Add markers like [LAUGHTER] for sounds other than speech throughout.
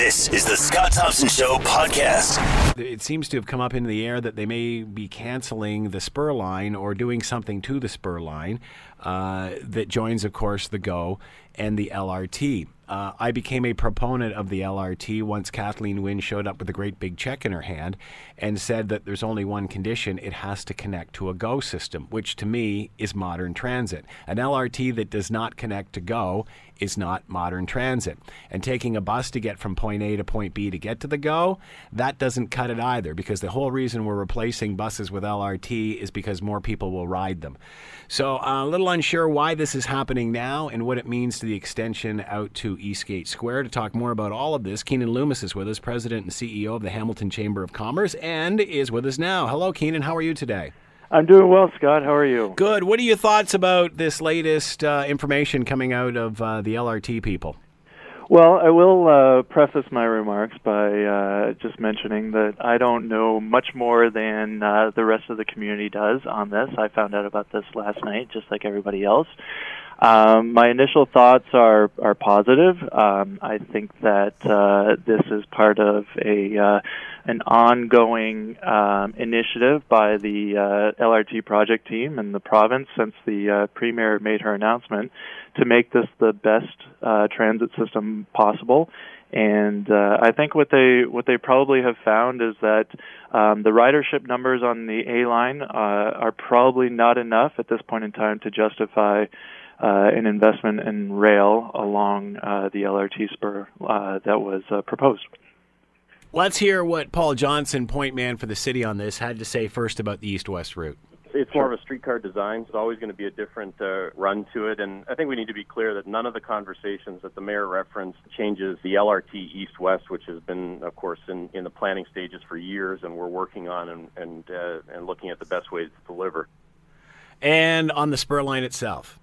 This is the Scott Thompson Show podcast. It seems to have come up in the air that they may be canceling the spur line or doing something to the spur line uh, that joins, of course, the GO and the LRT. Uh, I became a proponent of the LRT once Kathleen Wynne showed up with a great big check in her hand and said that there's only one condition it has to connect to a GO system, which to me is modern transit. An LRT that does not connect to GO is not modern transit. And taking a bus to get from point A to point B to get to the GO, that doesn't cut it either because the whole reason we're replacing buses with LRT is because more people will ride them. So uh, a little unsure why this is happening now and what it means to the extension out to Eastgate Square. To talk more about all of this, Keanin Loomis is with us, President and CEO of the Hamilton Chamber of Commerce, and is with us now. Hello, Keanin. How are you today? I'm doing well, Scott. How are you? Good. What are your thoughts about this latest uh, information coming out of uh, the LRT people? Well, I will uh, preface my remarks by uh, just mentioning that I don't know much more than uh, the rest of the community does on this. I found out about this last night, just like everybody else. Um, my initial thoughts are are positive. Um, I think that uh, this is part of a uh, an ongoing um, initiative by the uh, LRT project team and the province since the uh, premier made her announcement to make this the best uh, transit system possible. And uh, I think what they what they probably have found is that um, the ridership numbers on the A line uh, are probably not enough at this point in time to justify uh, an investment in rail along uh, the LRT spur uh, that was uh, proposed. Let's hear what Paul Johnson, point man for the city on this, had to say first about the east west route. It's more of a streetcar design. It's always going to be a different uh, run to it. And I think we need to be clear that none of the conversations that the mayor referenced changes the LRT east west, which has been, of course, in, in the planning stages for years and we're working on and, and, uh, and looking at the best ways to deliver. And on the spur line itself?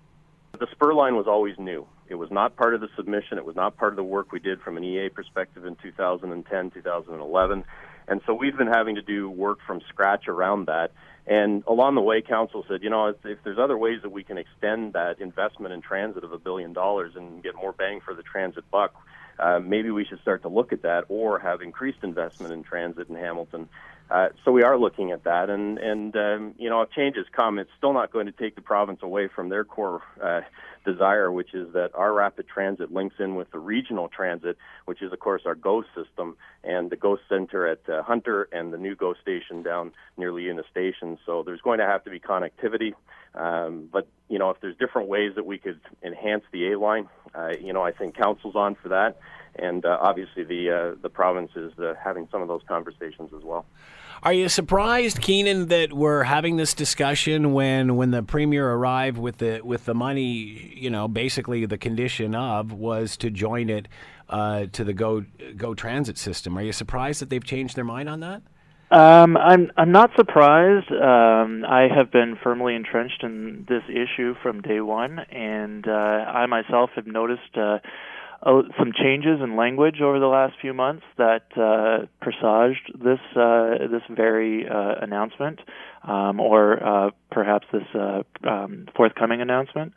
The spur line was always new. It was not part of the submission. It was not part of the work we did from an EA perspective in 2010, 2011. And so we've been having to do work from scratch around that. And along the way, council said, you know, if, if there's other ways that we can extend that investment in transit of a billion dollars and get more bang for the transit buck, uh, maybe we should start to look at that or have increased investment in transit in Hamilton. Uh, so we are looking at that, and and um, you know if changes come, it's still not going to take the province away from their core uh, desire, which is that our rapid transit links in with the regional transit, which is of course our GO system and the GO center at uh, Hunter and the new GO station down near Leuna Station. So there's going to have to be connectivity, um, but you know if there's different ways that we could enhance the A line, uh, you know I think council's on for that and uh, obviously the uh, the province is uh, having some of those conversations as well. Are you surprised, Keanin, that we're having this discussion when when the premier arrived with the with the money? You know, basically the condition of was to join it uh, to the Go Go Transit system. Are you surprised that they've changed their mind on that? Um, I'm I'm not surprised. Um, I have been firmly entrenched in this issue from day one, and uh, I myself have noticed uh, some changes in language over the last few months that uh, presaged this uh, this very uh, announcement, um, or uh, perhaps this uh, um, forthcoming announcement.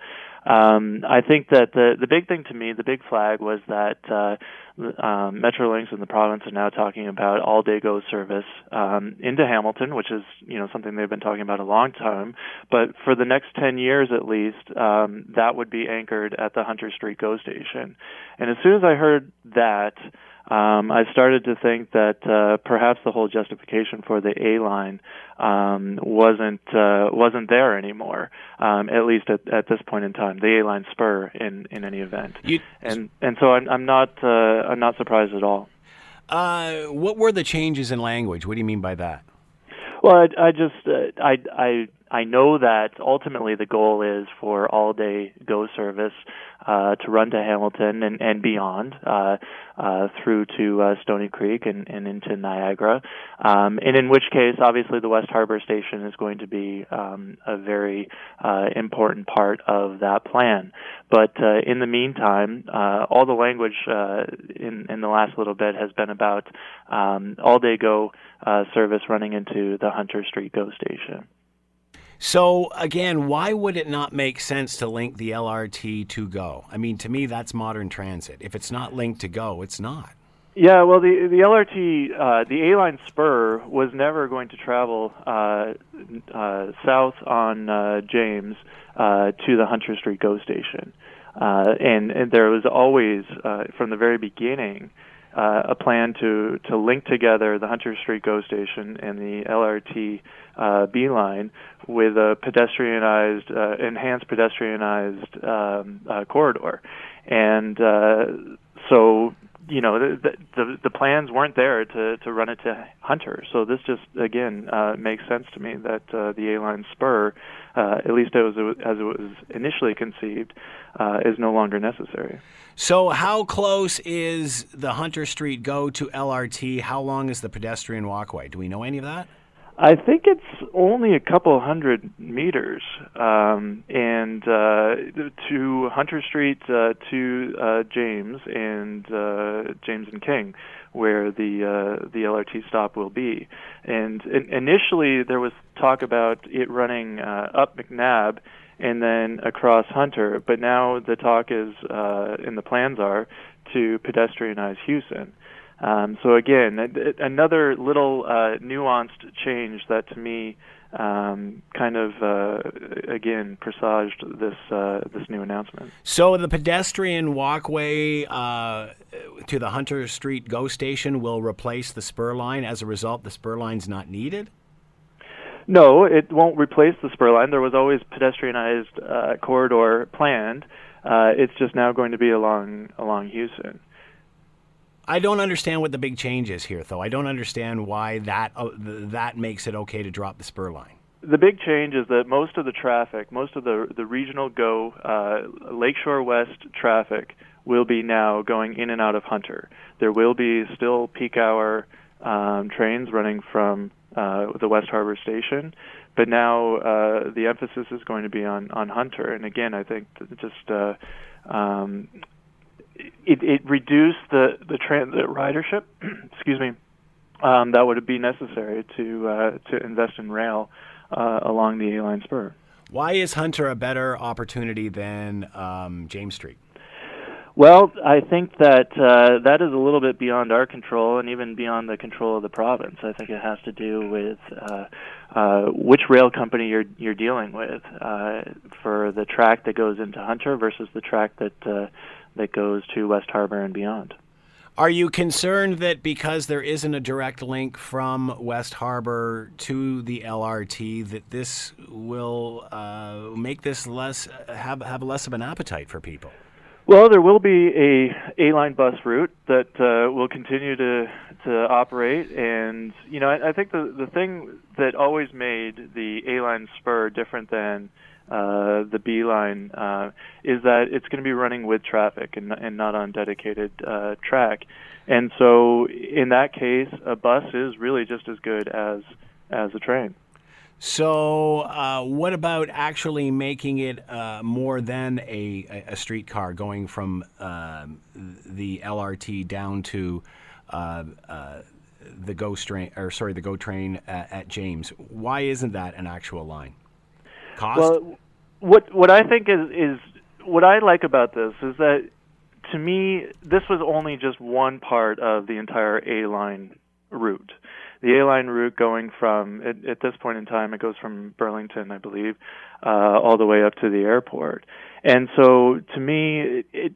Um, I think that the the big thing to me, the big flag, was that uh, um, Metrolinx and the province are now talking about all day go service um, into Hamilton, which is you know something they've been talking about a long time. But for the next ten years at least, um, that would be anchored at the Hunter Street Go station. And as soon as I heard that um, I started to think that uh, perhaps the whole justification for the A line um, wasn't uh, wasn't there anymore, um, at least at, at this point in time. The A line spur in, in any event, you, and and so I'm, I'm not uh, I'm not surprised at all. Uh, what were the changes in language? What do you mean by that? Well, I, I just uh, I I I know that ultimately the goal is for all day go service uh, to run to Hamilton and, and beyond uh, uh, through to uh, Stoney Creek and, and into Niagara. Um, and in which case, obviously, the West Harbor Station is going to be um, a very uh, important part of that plan. But uh, in the meantime, uh, all the language uh, in, in the last little bit has been about um, all day go uh, service running into the Hunter Street Go station. So again, why would it not make sense to link the LRT to Go? I mean, to me, that's modern transit. If it's not linked to Go, it's not. Yeah, well, the the LRT, uh, the A line spur was never going to travel uh, uh, south on uh, James uh, to the Hunter Street GO station, uh, and, and there was always, from the very beginning, uh, a plan to to link together the Hunter Street GO station and the LRT uh, B line with a pedestrianized, uh, enhanced pedestrianized um, uh, corridor, and uh, so you know the, the the plans weren't there to to run it to Hunter. So this just again uh, makes sense to me that uh, the A line spur, uh, at least as it, was, as it was initially conceived, uh, is no longer necessary. So how close is the Hunter Street go to LRT? How long is the pedestrian walkway? Do we know any of that? I think it's only a couple hundred meters, um, and uh, to Hunter Street uh, to uh, James and uh, James and King, where the uh, the LRT stop will be. And in- initially, there was talk about it running uh, up McNab and then across Hunter, but now the talk is, uh, and the plans are, to pedestrianize Hughson. Um, so again, another little uh, nuanced change that to me um, kind of uh, again presaged this uh, this new announcement. So the pedestrian walkway uh, to the Hunter Street GO station will replace the spur line. As a result, the spur line's not needed. No, it won't replace the spur line. There was always pedestrianized uh, corridor planned. Uh, it's just now going to be along along Hughson. I don't understand what the big change is here, though. I don't understand why that uh, that makes it okay to drop the spur line. The big change is that most of the traffic, most of the the regional go uh, Lakeshore West traffic, will be now going in and out of Hunter. There will be still peak hour um, trains running from uh, the West Harbor Station, but now uh, the emphasis is going to be on on Hunter. And again, I think just uh, um, it, it reduced the the transit ridership. [CLEARS THROAT] excuse me. Um, that would be necessary to uh, to invest in rail uh, along the A line spur. Why is Hunter a better opportunity than um, James Street? Well, I think that uh, that is a little bit beyond our control and even beyond the control of the province. I think it has to do with uh, uh, which rail company you're you're dealing with uh, for the track that goes into Hunter versus the track that uh, that goes to West Harbor and beyond. Are you concerned that because there isn't a direct link from West Harbor to the LRT, that this will uh, make this less have have less of an appetite for people? Well, there will be a A-line bus route that uh, will continue to to operate, and you know, I, I think the the thing that always made the A-line spur different than uh, the B line uh, is that it's going to be running with traffic and, and not on dedicated uh, track. And so, in that case, a bus is really just as good as as a train. So, uh, what about actually making it uh, more than a, a streetcar, going from um, the LRT down to uh, the GO train, or sorry, the GO train at, at James? Why isn't that an actual line? Cost? Well, what what I think is is what I like about this is that to me this was only just one part of the entire A line route. The A line route going from at, at, this point in time it goes from Burlington, I believe, uh, all the way up to the airport. And so to me, it,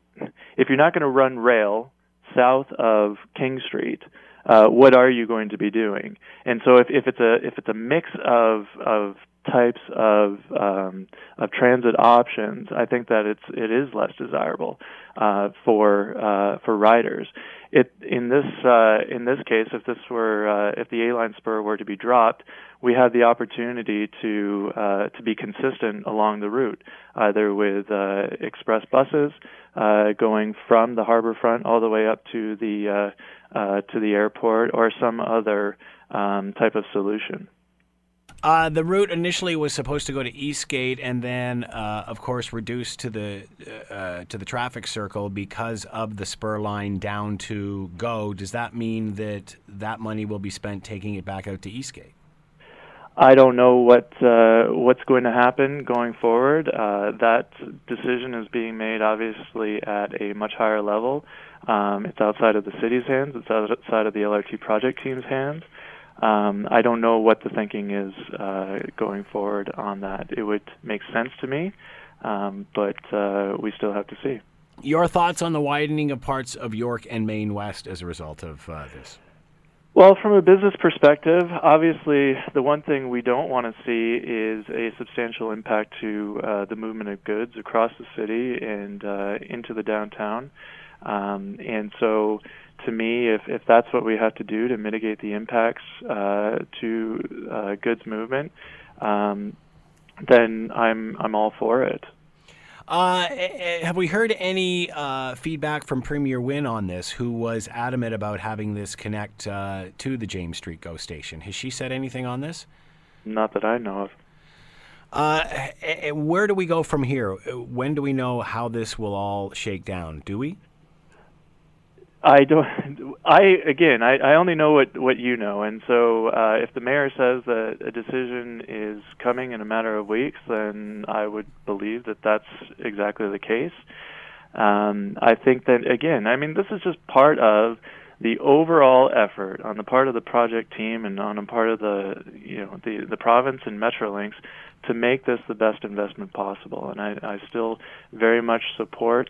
if you're not going to run rail south of King Street, uh, what are you going to be doing? And so if, if it's a if it's a mix of of types of um, of transit options, I think that it's it is less desirable uh, for uh, for riders. It in this uh, in this case, if this were uh, if the A line spur were to be dropped, we have the opportunity to uh, to be consistent along the route, either with uh, express buses going from the harbor front all the way up to the to the airport, or some other um, type of solution. Uh, the route initially was supposed to go to Eastgate, and then, uh, of course, reduced to the uh, to the traffic circle because of the spur line down to Go. Does that mean that that money will be spent taking it back out to Eastgate? I don't know what uh, what's going to happen going forward. Uh, that decision is being made, obviously, at a much higher level Um, it's outside of the city's hands. It's outside of the LRT project team's hands. Um, I don't know what the thinking is uh, going forward on that. It would make sense to me, um, but uh, we still have to see. Your thoughts on the widening of parts of York and Main West as a result of uh, this? Well, from a business perspective, obviously, the one thing we don't want to see is a substantial impact to uh, the movement of goods across the city and uh, into the downtown. Um, and so, to me, if, if that's what we have to do to mitigate the impacts uh, to uh, goods movement, um, then I'm I'm all for it. Uh, have we heard any uh, feedback from Premier Wynne on this, who was adamant about having this connect uh, to the James Street GO station? Has she said anything on this? Not that I know of. Uh, where do we go from here? When do we know how this will all shake down? Do we? I don't. I again, I, I only know what what you know, and so uh, if the mayor says that a decision is coming in a matter of weeks, then I would believe that that's exactly the case. Um, I think that again, I mean, this is just part of the overall effort on the part of the project team and on the part of the you know the the province and Metrolinx to make this the best investment possible. And I, I still very much support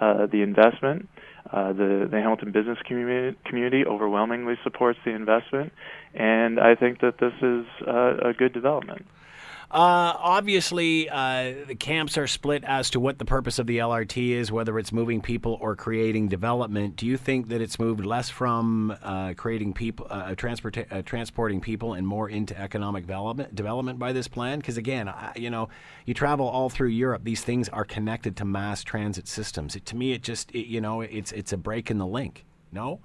uh, the investment. Uh, the, the Hamilton business community, community overwhelmingly supports the investment, and I think that this is uh, a good development. Uh, obviously, uh, the camps are split as to what the purpose of the LRT is, whether it's moving people or creating development. Do you think that it's moved less from uh, creating people, uh, transport, uh, transporting people, and more into economic development development by this plan? Because again, I, you know, you travel all through Europe; these things are connected to mass transit systems. It, to me, it just, it, you know, it's it's a break in the link. No.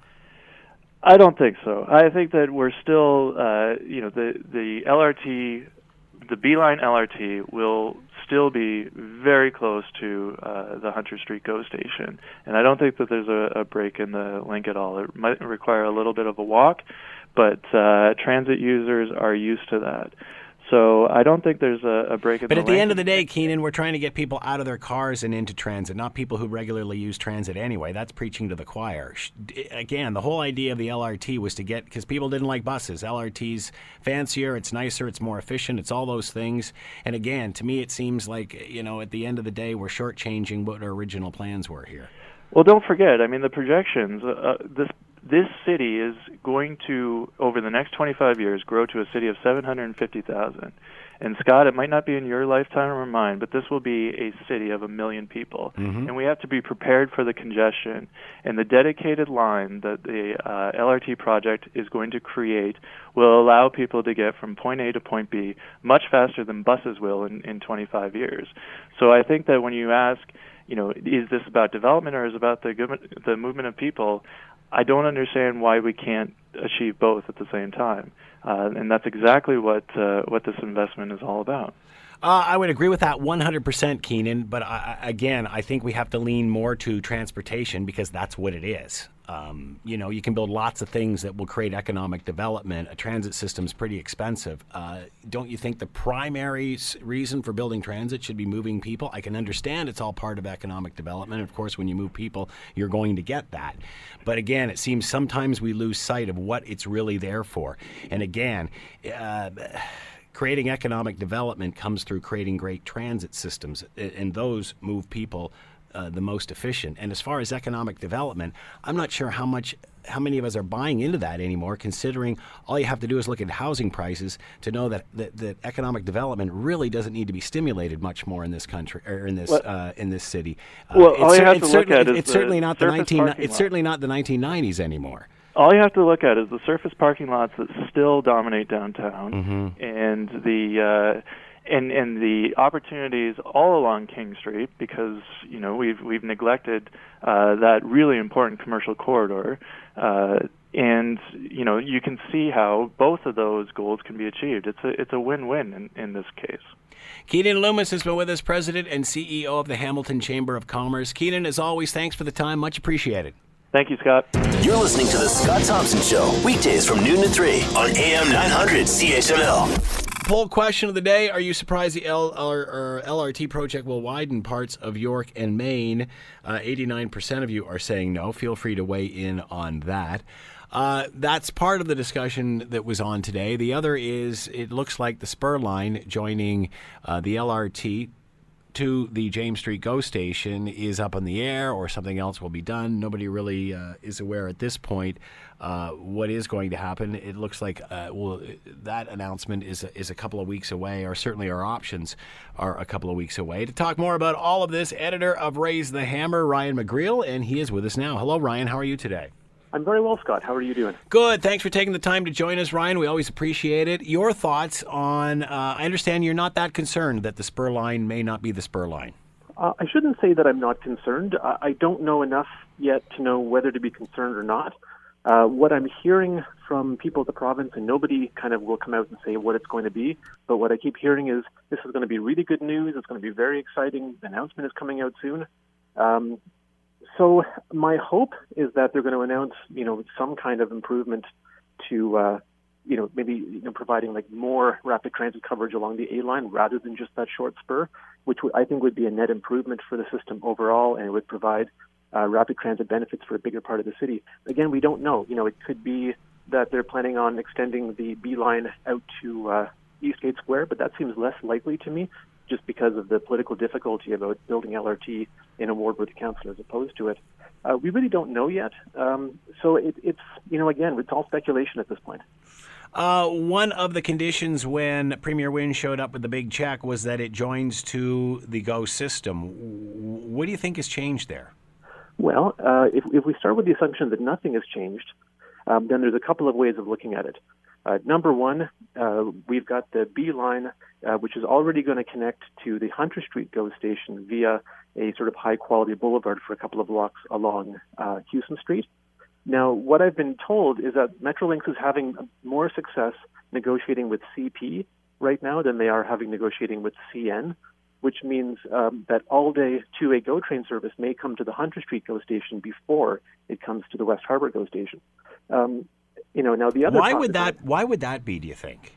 I don't think so. I think that we're still, uh, you know, the the LRT the B-line LRT will still be very close to uh, the Hunter Street GO station, and I don't think that there's a, a break in the link at all. It might require a little bit of a walk, but uh, transit users are used to that. So I don't think there's a, a break in the but the at the end of the day, Keanin, we're trying to get people out of their cars and into transit, not people who regularly use transit anyway. That's preaching to the choir. Again, the whole idea of the LRT was to get because people didn't like buses. LRT's fancier, it's nicer, it's more efficient, it's all those things. And again, to me, it seems like you know, at the end of the day, we're shortchanging what our original plans were here. Well, don't forget. I mean, the projections. Uh, uh this this city is going to, over the next 25 years, grow to a city of 750,000. And Scott, it might not be in your lifetime or mine, but this will be a city of a million people. Mm-hmm. And we have to be prepared for the congestion. And the dedicated line that the uh, LRT project is going to create will allow people to get from point A to point B much faster than buses will in, in 25 years. So I think that when you ask, you know, is this about development or is it about the the movement of people? I don't understand why we can't achieve both at the same time, uh, and that's exactly what uh, what this investment is all about. Uh, I would agree with that 100%, Keanin. But I, again, I think we have to lean more to transportation because that's what it is. Um, you know, you can build lots of things that will create economic development. A transit system is pretty expensive. Uh, don't you think the primary reason for building transit should be moving people? I can understand it's all part of economic development. Of course, when you move people, you're going to get that. But again, it seems sometimes we lose sight of what it's really there for. And again, uh, creating economic development comes through creating great transit systems, and those move people uh, the most efficient. And as far as economic development, I'm not sure how much how many of us are buying into that anymore, considering all you have to do is look at housing prices to know that, that, that economic development really doesn't need to be stimulated much more in this country or in this uh, in this city. Uh, well, all you have to look at is it's certainly not the 19 it's certainly not the 1990s anymore. All you have to look at is the surface parking lots that still dominate downtown, mm-hmm. and the uh, and and the opportunities all along King Street because you know we've we've neglected uh, that really important commercial corridor, uh, and you know you can see how both of those goals can be achieved. It's a it's a win-win in, in this case. Keanin Loomis has been with us, President and CEO of the Hamilton Chamber of Commerce. Keanin, as always, thanks for the time. Much appreciated. Thank you, Scott. You're listening to the Scott Thompson Show weekdays from noon to three on AM 900 CHML. Poll question of the day Are you surprised the L- or, or LRT project will widen parts of York and Main? Uh, 89% of you are saying no. Feel free to weigh in on that. Uh, that's part of the discussion that was on today. The other is it looks like the spur line joining uh, the LRT to the James Street GO station is up in the air or something else will be done. Nobody really uh, is aware at this point uh, what is going to happen. It looks like uh, well, that announcement is a, is a couple of weeks away, or certainly our options are a couple of weeks away. To talk more about all of this, editor of Raise the Hammer, Ryan McGreal, and he is with us now. Hello, Ryan. How are you today? I'm very well, Scott. How are you doing? Good. Thanks for taking the time to join us, Ryan. We always appreciate it. Your thoughts on? Uh, I understand you're not that concerned that the spur line may not be the spur line. Uh, I shouldn't say that I'm not concerned. I, I don't know enough yet to know whether to be concerned or not. Uh, what I'm hearing from people at the province, and nobody kind of will come out and say what it's going to be, but what I keep hearing is this is going to be really good news. It's going to be very exciting. The announcement is coming out soon. Um, so my hope is that they're going to announce, you know, some kind of improvement to, uh, you know, maybe you know, providing like more rapid transit coverage along the A line rather than just that short spur, which I think would be a net improvement for the system overall, and it would provide uh, rapid transit benefits for a bigger part of the city. Again, we don't know. You know, it could be that they're planning on extending the B line out to uh, Eastgate Square, but that seems less likely to me just because of the political difficulty about building LRT in a ward with the council as opposed to it. Uh, we really don't know yet. Um, so it, it's, you know, again, it's all speculation at this point. Uh, one of the conditions when Premier Wynne showed up with the big check was that it joins to the GO system. What do you think has changed there? Well, uh, if, if we start with the assumption that nothing has changed, um, then there's a couple of ways of looking at it. Uh, number one, uh, we've got the B line, uh, which is already going to connect to the Hunter Street GO station via a sort of high quality boulevard for a couple of blocks along uh, Hughson Street. Now, what I've been told is that Metrolinx is having more success negotiating with CP right now than they are having negotiating with CN, which means um, that all day 2A GO train service may come to the Hunter Street GO station before it comes to the West Harbor GO station. Um, you know, now the other. Why would that? Why would that be? Do you think?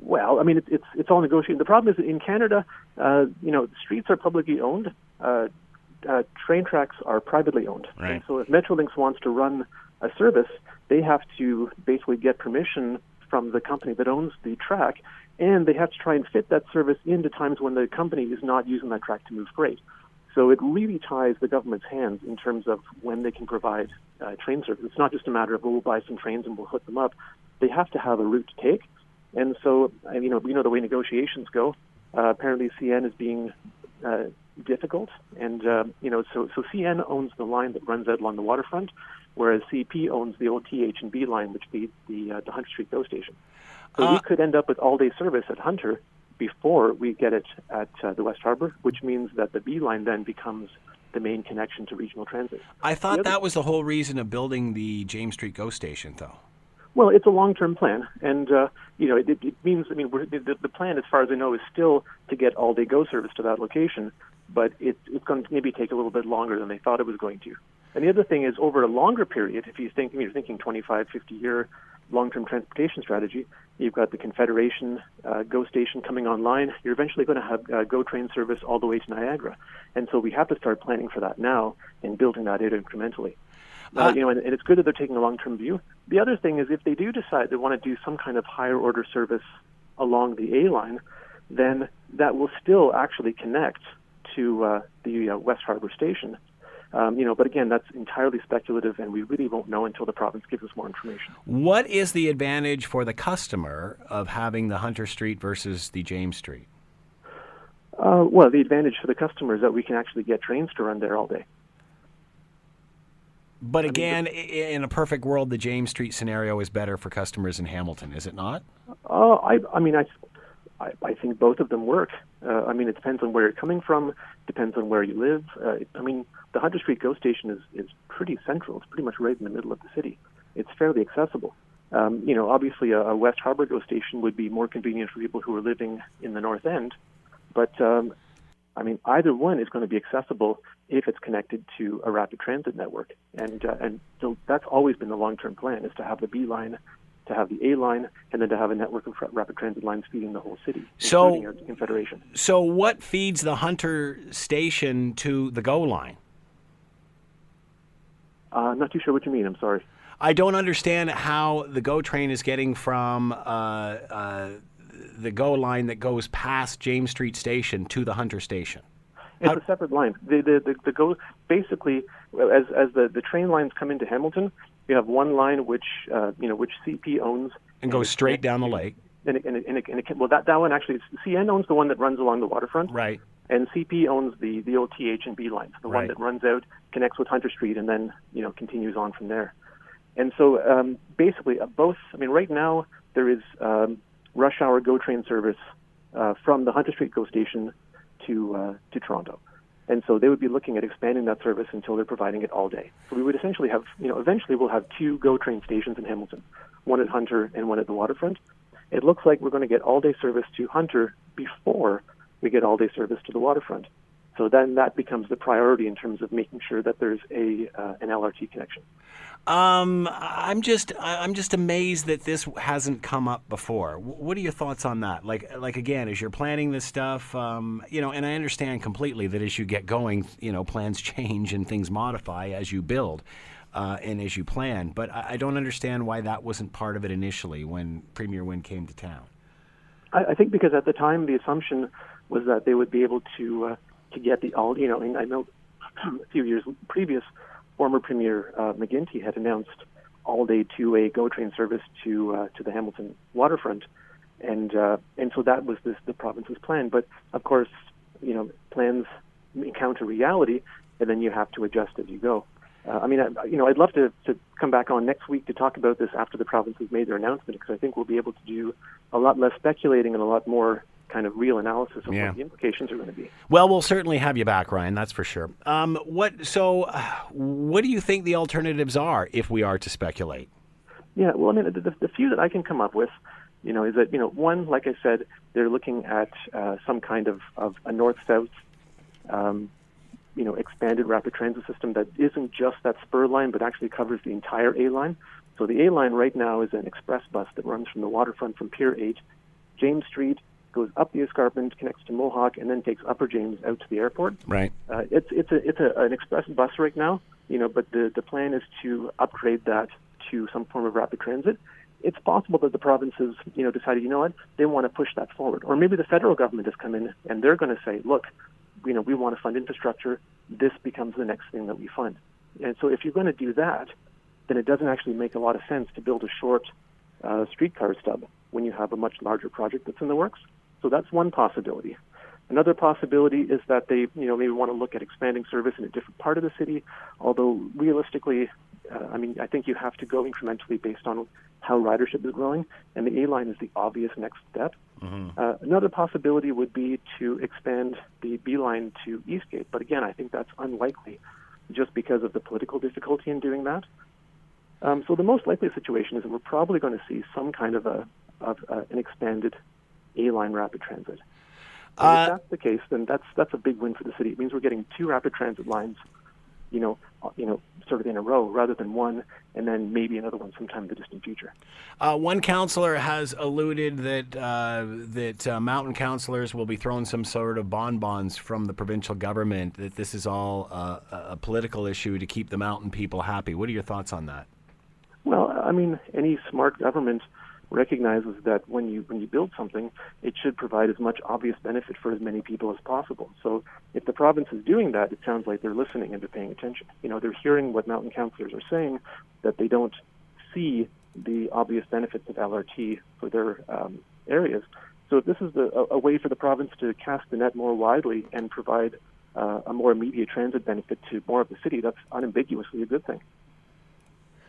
Well, I mean, it, it's it's all negotiating. The problem is in Canada, uh, you know, streets are publicly owned. Uh, uh, train tracks are privately owned. Right. And so if Metrolinx wants to run a service, they have to basically get permission from the company that owns the track, and they have to try and fit that service into times when the company is not using that track to move freight. So it really ties the government's hands in terms of when they can provide uh, train service. It's not just a matter of, oh, we'll buy some trains and we'll hook them up. They have to have a route to take. And so, uh, you know, we know the way negotiations go. Uh, apparently, CN is being uh, difficult, and uh, you know, so so CN owns the line that runs out along the waterfront, whereas CP owns the OTH and B line, which feeds the uh, the Hunter Street GO station. So we could end up with all-day service at Hunter before we get it at uh, the West Harbor, which means that the B line then becomes the main connection to regional transit. I thought other- that was the whole reason of building the James Street GO station, though. Well, it's a long-term plan, and uh, you know it, it, means. I mean, we're, the, the plan, as far as I know, is still to get all-day go service to that location, but it, it's going to maybe take a little bit longer than they thought it was going to. And the other thing is, over a longer period, if you think you're thinking 25, 50 year long-term transportation strategy, you've got the Confederation uh, GO station coming online. You're eventually going to have uh, GO train service all the way to Niagara, and so we have to start planning for that now and building that out incrementally. Uh, you know, and, and it's good that they're taking a long-term view. The other thing is, if they do decide they want to do some kind of higher order service along the A line, then that will still actually connect to uh, the uh, West Harbor station. Um, you know, but again, that's entirely speculative, and we really won't know until the province gives us more information. What is the advantage for the customer of having the Hunter Street versus the James Street? Uh, well, the advantage for the customer is that we can actually get trains to run there all day. But again, i in a perfect world, the James Street scenario is better for customers in Hamilton, is it not? Oh, I, I mean, I, I, I think both of them work. Uh, I mean, it depends on where you're coming from, depends on where you live. Uh, I mean, the Hunter Street GO station is, is pretty central. It's pretty much right in the middle of the city. It's fairly accessible. Um, you know, obviously, a, a West Harbor GO station would be more convenient for people who are living in the North End, but um, I mean, either one is going to be accessible if it's connected to a rapid transit network, and uh, and so that's always been the long-term plan is to have the B line to have the A line, and then to have a network of rapid transit lines feeding the whole city, So- including our Confederation. So, what feeds the Hunter station to the GO line? Uh, not too sure what you mean. I'm sorry. I don't understand how the GO train is getting from uh, uh, the GO line that goes past James Street Station to the Hunter station. It's How- a separate line. The the the, the go basically as as the, the train lines come into Hamilton, you have one line which uh, you know which CP owns And goes straight down the lake. And it, and it, and it, and it, well, that that one actually, CN owns the one that runs along the waterfront, Right. and CP owns the the old TH and B lines, the Right. one that runs out, connects with Hunter Street, and then you know continues on from there. And so um, basically, uh, both. I mean, right now there is um, rush hour GO train service uh, from the Hunter Street GO station to uh, to Toronto, and so they would be looking at expanding that service until they're providing it all day. So we would essentially have, you know, eventually we'll have two GO train stations in Hamilton, one at Hunter and one at the waterfront. It looks like we're going to get all day service to Hunter before we get all day service to the waterfront. So then that becomes the priority in terms of making sure that there's a uh, an LRT connection. Um, I'm just I'm just amazed that this hasn't come up before. What are your thoughts on that? Like like again, as you're planning this stuff, um, you know, and I understand completely that as you get going, you know, plans [LAUGHS] change and things modify as you build. Uh, and as you plan, but I, I don't understand why that wasn't part of it initially when Premier Wynne came to town. I, I think because at the time the assumption was that they would be able to uh, to get the all you know. And I know [CLEARS THROAT] a few years previous, former Premier uh, McGuinty had announced all day two A GO train service to uh, to the Hamilton waterfront, and uh, and so that was this, the province's plan. But of course, you know, plans encounter reality, and then you have to adjust as you go. Uh, I mean, I, you know, I'd love to, to come back on next week to talk about this after the province has made their announcement because I think we'll be able to do a lot less speculating and a lot more kind of real analysis of Yeah. what the implications are going to be. Well, we'll certainly have you back, Ryan. That's for sure. Um, what so? Uh, what do you think the alternatives are if we are to speculate? Yeah, well, I mean, the, the, the few that I can come up with, you know, is that you know, one, like I said, they're looking at uh, some kind of, of a north-south, um, you know, expanded rapid transit system that isn't just that spur line, but actually covers the entire A line. So the A line right now is an express bus that runs from the waterfront from Pier 8, James Street, goes up the escarpment, connects to Mohawk, and then takes Upper James out to the airport. Right. Uh, it's it's a it's a, an express bus right now, you know, but the the plan is to upgrade that to some form of rapid transit. It's possible that the provinces, you know, decided, you know what, they want to push that forward, or maybe the federal government has come in and they're going to say, look, you know, we want to fund infrastructure. This becomes the next thing that we fund. And so, if you're going to do that, then it doesn't actually make a lot of sense to build a short uh, streetcar stub when you have a much larger project that's in the works. So that's one possibility. Another possibility is that they, you know, maybe want to look at expanding service in a different part of the city. Although realistically, uh, I mean, I think you have to go incrementally based on how ridership is growing, and the A line is the obvious next step. Uh, another possibility would be to expand the B line to Eastgate, but again, I think that's unlikely, just because of the political difficulty in doing that. Um, so the most likely situation is that we're probably going to see some kind of a of uh, an expanded A line rapid transit. Uh, if that's the case, then that's that's a big win for the city. It means we're getting two rapid transit lines, you know, uh, you know, sort of in a row rather than one, and then maybe another one sometime in the distant future. Uh, one councillor has alluded that uh, that uh, mountain councillors will be throwing some sort of bonbons from the provincial government. That this is all uh, a a political issue to keep the mountain people happy. What are your thoughts on that? Well, I mean, any smart government recognizes that when you when you build something, it should provide as much obvious benefit for as many people as possible. So, if the province is doing that, it sounds like they're listening and they're paying attention. You know, they're hearing what mountain councillors are saying, that they don't see the obvious benefits of LRT for their um, areas. So, this is the, a, a way for the province to cast the net more widely and provide uh, a more immediate transit benefit to more of the city, that's unambiguously a good thing.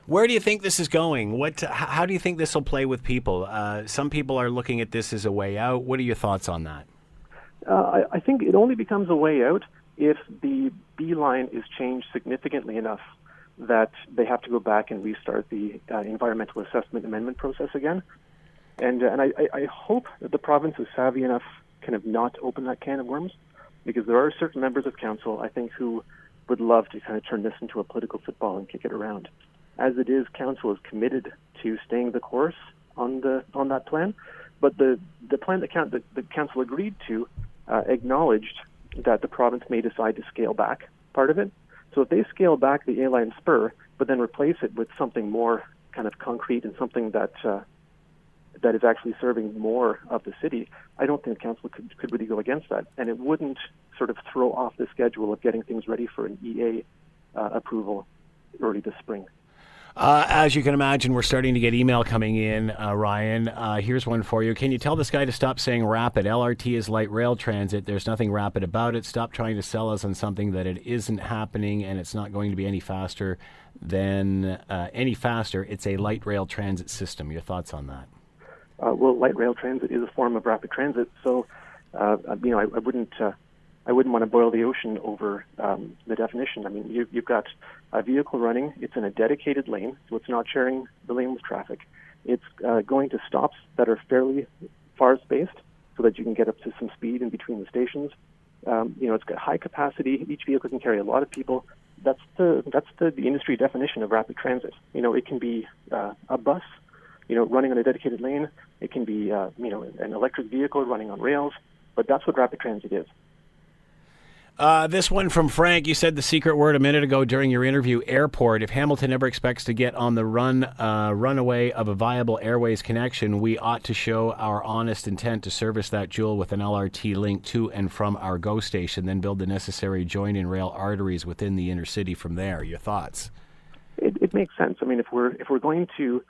Where do you think this is going? What? How do you think this will play with people? Uh, some people are looking at this as a way out. What are your thoughts on that? Uh, I, I think it only becomes a way out if the B line is changed significantly enough that they have to go back and restart the uh, environmental assessment amendment process again. And uh, and I, I hope that the province is savvy enough kind of not to open that can of worms, because there are certain members of council I think who would love to kind of turn this into a political football and kick it around. As it is, council is committed to staying the course on the on that plan. But the the plan that the, the council agreed to uh, acknowledged that the province may decide to scale back part of it. So if they scale back the A line spur, but then replace it with something more kind of concrete and something that uh, that is actually serving more of the city, I don't think council could, could really go against that, and it wouldn't sort of throw off the schedule of getting things ready for an EA uh, approval early this spring. Uh, as you can imagine, we're starting to get email coming in, uh, Ryan. Uh, here's one for you. Can you tell this guy to stop saying rapid? LRT is light rail transit. There's nothing rapid about it. Stop trying to sell us on something that it isn't happening and it's not going to be any faster than uh, any faster. It's a light rail transit system. Your thoughts on that? Uh, well, light rail transit is a form of rapid transit, so uh, you know I, I wouldn't I wouldn't want to boil the ocean over um, the definition. I mean, you, you've got a vehicle running, it's in a dedicated lane, so it's not sharing the lane with traffic. It's uh, going to stops that are fairly far spaced so that you can get up to some speed in between the stations. Um, you know, it's got high capacity. Each vehicle can carry a lot of people. That's the that's the, the industry definition of rapid transit. You know, it can be uh, a bus, you know, running on a dedicated lane. It can be uh, you know an electric vehicle running on rails. But that's what rapid transit is. Uh, this one from Frank. You said the secret word a minute ago during your interview, airport. If Hamilton ever expects to get on the run, uh, runaway of a viable airways connection, we ought to show our honest intent to service that jewel with an LRT link to and from our GO station, then build the necessary join-in rail arteries within the inner city from there. Your thoughts? It, it makes sense. I mean, if we're if we're going to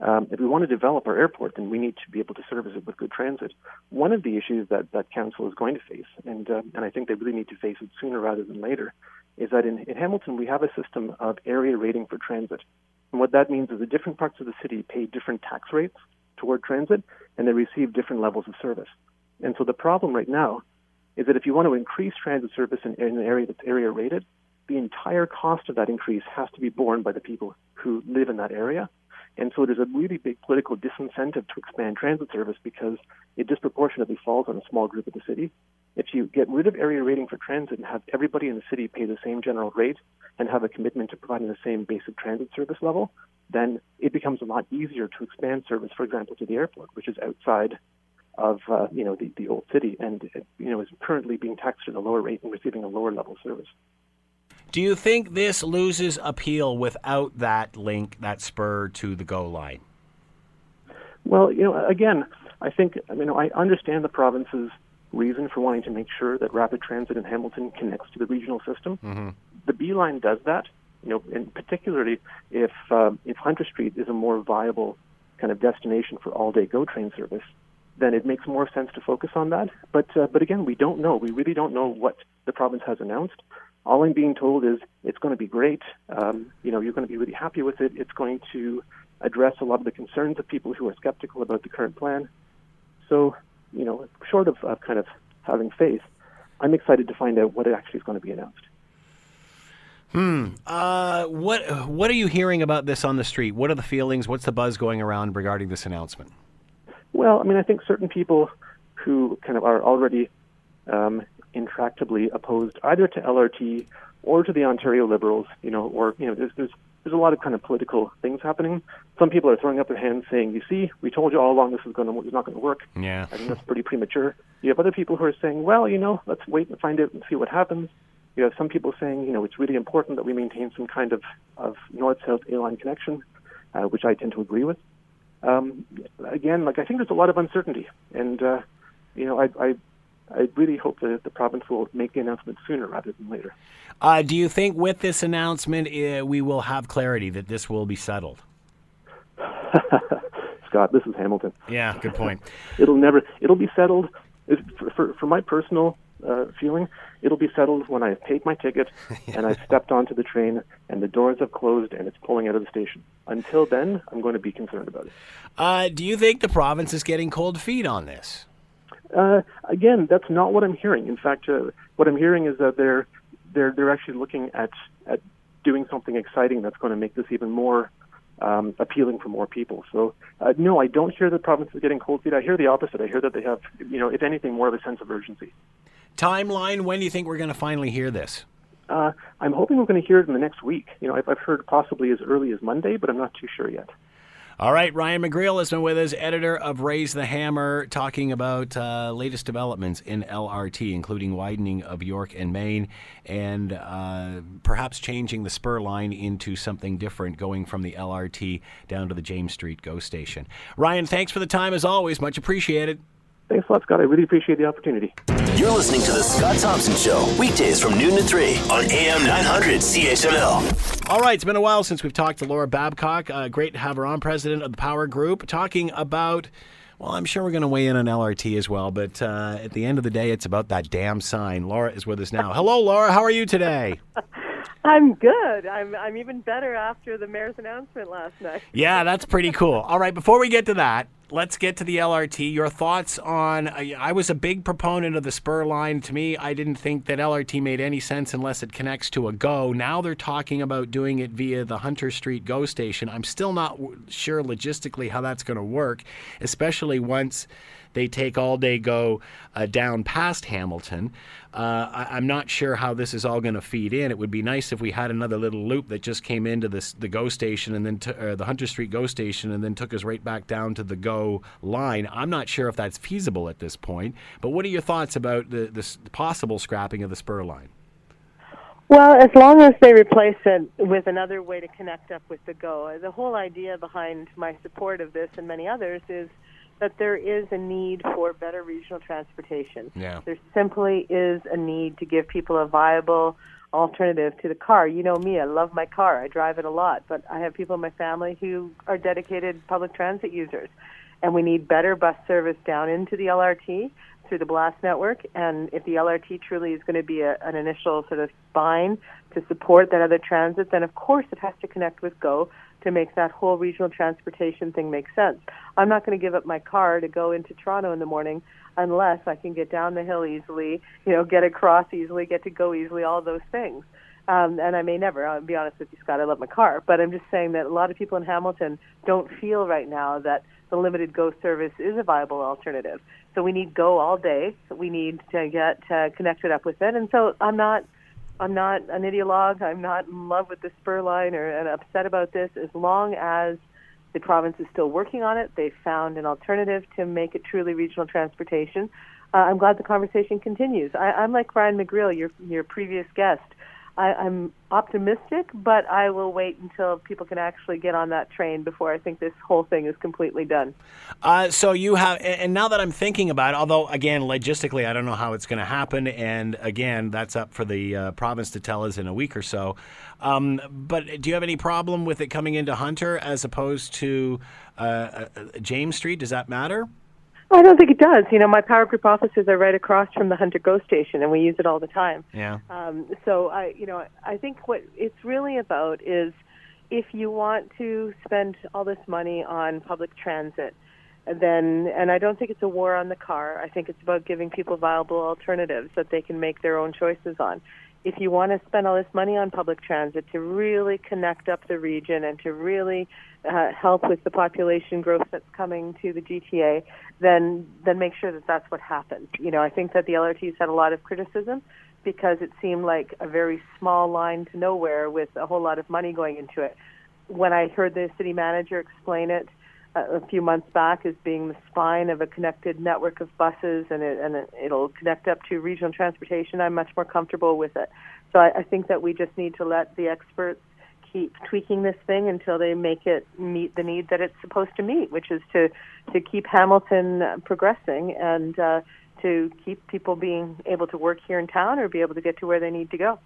um, if we want to develop our airport, then we need to be able to service it with good transit. One of the issues that, that council is going to face, and uh, and I think they really need to face it sooner rather than later, is that in, in Hamilton we have a system of area rating for transit. And what that means is that different parts of the city pay different tax rates toward transit, and they receive different levels of service. And so the problem right now is that if you want to increase transit service in, in an area that's area rated, the entire cost of that increase has to be borne by the people who live in that area and so there's a really big political disincentive to expand transit service because it disproportionately falls on a small group of the city. If you get rid of area rating for transit and have everybody in the city pay the same general rate and have a commitment to providing the same basic transit service level, then it becomes a lot easier to expand service, for example, to the airport, which is outside of uh, you know the, the old city and you know is currently being taxed at a lower rate and receiving a lower level of service. Do you think this loses appeal without that link, that spur to the GO line? Well, you know, again, I think, I mean, I understand the province's reason for wanting to make sure that rapid transit in Hamilton connects to the regional system. Mm-hmm. The B line does that, you know, and particularly if uh, if Hunter Street is a more viable kind of destination for all-day GO train service, then it makes more sense to focus on that. But uh, but again, we don't know. We really don't know what the province has announced all I'm being told is it's going to be great. Um, you know, you're going to be really happy with it. It's going to address a lot of the concerns of people who are skeptical about the current plan. So, you know, short of, of kind of having faith, I'm excited to find out what it actually is going to be announced. Hmm. Uh, what What are you hearing about this on the street? What are the feelings? What's the buzz going around regarding this announcement? Well, I mean, I think certain people who kind of are already um, intractably opposed either to LRT or to the Ontario Liberals, you know, or you know, there's there's there's a lot of kind of political things happening. Some people are throwing up their hands saying, "You see, we told you all along this is going to is not going to work." Yeah, I think that's pretty premature. You have other people who are saying, "Well, you know, let's wait and find out and see what happens." You have some people saying, you know, it's really important that we maintain some kind of of north-south A-line connection, uh, which I tend to agree with. Um, again, like I think there's a lot of uncertainty, and uh, you know, I, I I really hope that the province will make the announcement sooner rather than later. Uh, do you think with this announcement uh, we will have clarity that this will be settled? [LAUGHS] Scott, this is Hamilton. Yeah, good point. [LAUGHS] it'll never. It'll be settled. For, for, for my personal uh, feeling, it'll be settled when I've paid my ticket [LAUGHS] and I've stepped onto the train and the doors have closed and it's pulling out of the station. Until then, I'm going to be concerned about it. Uh, do you think the province is getting cold feet on this? Uh, again, that's not what I'm hearing. In fact, uh, what I'm hearing is that they're they're they're actually looking at at doing something exciting that's going to make this even more um, appealing for more people. So uh, no, I don't hear the province is getting cold feet. I hear the opposite. I hear that they have, you know, if anything, more of a sense of urgency. Timeline: When do you think we're going to finally hear this? Uh, I'm hoping we're going to hear it in the next week. You know, I've, I've heard possibly as early as Monday, but I'm not too sure yet. All right, Ryan McGreal has been with us, editor of Raise the Hammer, talking about uh, latest developments in LRT, including widening of York and Main, and uh, perhaps changing the spur line into something different, going from the LRT down to the James Street GO station. Ryan, thanks for the time as always. Much appreciated. Thanks a lot, Scott. I really appreciate the opportunity. You're listening to The Scott Thompson Show, weekdays from noon to 3 on AM 900 CHML. All right, it's been a while since we've talked to Laura Babcock. Uh, great to have her on, president of the Power Group, talking about. Well, I'm sure we're going to weigh in on LRT as well, but uh, at the end of the day, it's about that damn sign. Laura is with us now. Hello, Laura. How are you today? [LAUGHS] I'm good. I'm I'm even better after the mayor's announcement last night. Yeah, that's pretty cool. [LAUGHS] All right, before we get to that, let's get to the LRT. Your thoughts on? Uh, I was a big proponent of the spur line. To me, I didn't think that LRT made any sense unless it connects to a GO. Now they're talking about doing it via the Hunter Street GO station. I'm still not sure logistically how that's going to work, especially once they take all day go uh, down past Hamilton. Uh, I, am not sure how this is all going to feed in. It would be nice if we had another little loop that just came into this the GO station and then uh, the Hunter Street GO station and then took us right back down to the GO line. I'm not sure if that's feasible at this point. But what are your thoughts about the, the possible scrapping of the spur line? Well, as long as they replace it with another way to connect up with the GO, the whole idea behind my support of this and many others is that there is a need for better regional transportation. Yeah. There simply is a need to give people a viable alternative to the car. You know me, I love my car. I drive it a lot, but I have people in my family who are dedicated public transit users. And we need better bus service down into the LRT through the BLAST network. And if the LRT truly is going to be a, an initial sort of spine to support that other transit, then of course it has to connect with GO to make that whole regional transportation thing make sense. I'm not going to give up my car to go into Toronto in the morning unless I can get down the hill easily, you know, get across easily, get to go easily, all those things. Um, and I may never. I'll be honest with you, Scott. I love my car, but I'm just saying that a lot of people in Hamilton don't feel right now that the limited GO service is a viable alternative. So we need GO all day. We need to get uh, connected up with it. And so I'm not I'm not an ideologue. I'm not in love with the spur line or and upset about this. As long as the province is still working on it, they've found an alternative to make it truly regional transportation. Uh, I'm glad the conversation continues. I, I'm like Ryan McGreal, your your previous guest. I, I'm optimistic, but I will wait until people can actually get on that train before I think this whole thing is completely done. Uh, so you have, and now that I'm thinking about it, although again, logistically, I don't know how it's going to happen, and again, that's up for the uh, province to tell us in a week or so. Um, but do you have any problem with it coming into Hunter as opposed to uh, uh James Street? Does that matter? I don't think it does. You know, my power group offices are right across from the Hunter GO station, and we use it all the time. Yeah. Um, so I, you know, I think what it's really about is if you want to spend all this money on public transit, then, and I don't think it's a war on the car. I think it's about giving people viable alternatives that they can make their own choices on if you want to spend all this money on public transit to really connect up the region and to really uh, help with the population growth that's coming to the GTA, then then make sure that that's what happens. You know, I think that the LRT's had a lot of criticism because it seemed like a very small line to nowhere with a whole lot of money going into it. When I heard the city manager explain it a few months back as being the spine of a connected network of buses, and it and it'll connect up to regional transportation. I'm much more comfortable with it. So I, I think that we just need to let the experts keep tweaking this thing until they make it meet the need that it's supposed to meet, which is to to keep Hamilton progressing and uh, to keep people being able to work here in town or be able to get to where they need to go.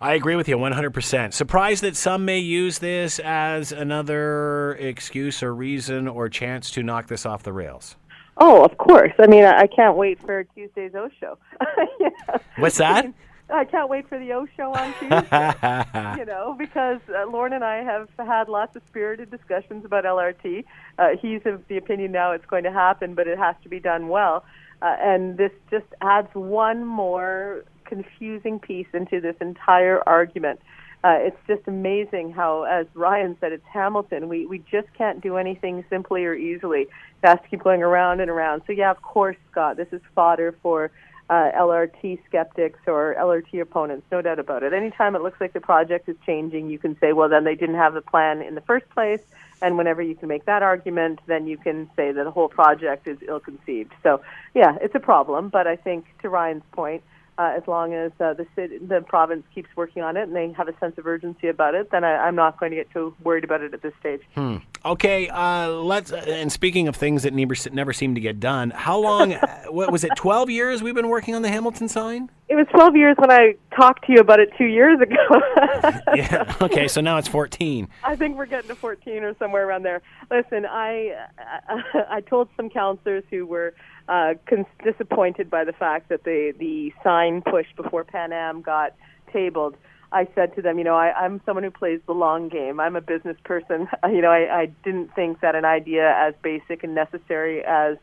I agree with you 100%. Surprised that some may use this as another excuse or reason or chance to knock this off the rails. Oh, of course. I mean, I can't wait for Tuesday's O show. [LAUGHS] yeah. What's that? I can't wait for the O show on [LAUGHS] Tuesday. you know, because uh, Lorne and I have had lots of spirited discussions about LRT. Uh, he's of the opinion now it's going to happen, but it has to be done well. Uh, and this just adds one more confusing piece into this entire argument. Uh, it's just amazing how, as Ryan said, it's Hamilton. We we just can't do anything simply or easily. It has to keep going around and around. So yeah, of course, Scott, this is fodder for uh, LRT skeptics or LRT opponents, no doubt about it. Anytime it looks like the project is changing, you can say, well, then they didn't have the plan in the first place. And whenever you can make that argument, then you can say that the whole project is ill conceived. So, yeah, it's a problem. But I think, to Ryan's point, uh, as long as uh, the city, the province keeps working on it and they have a sense of urgency about it, then I, I'm not going to get too worried about it at this stage. Hmm. Okay, uh, let's. And speaking of things that never never seem to get done, how long? [LAUGHS] what was it? Twelve years we've been working on the Hamilton sign. It was 12 years when I talked to you about it two years ago. [LAUGHS] [LAUGHS] yeah. Okay, so now it's 14. I think we're getting to 14 or somewhere around there. Listen, I I, I told some counselors who were uh, cons- disappointed by the fact that the the sign push before Pan Am got tabled. I said to them, you know, I, I'm someone who plays the long game. I'm a business person. [LAUGHS] You know, I, I didn't think that an idea as basic and necessary as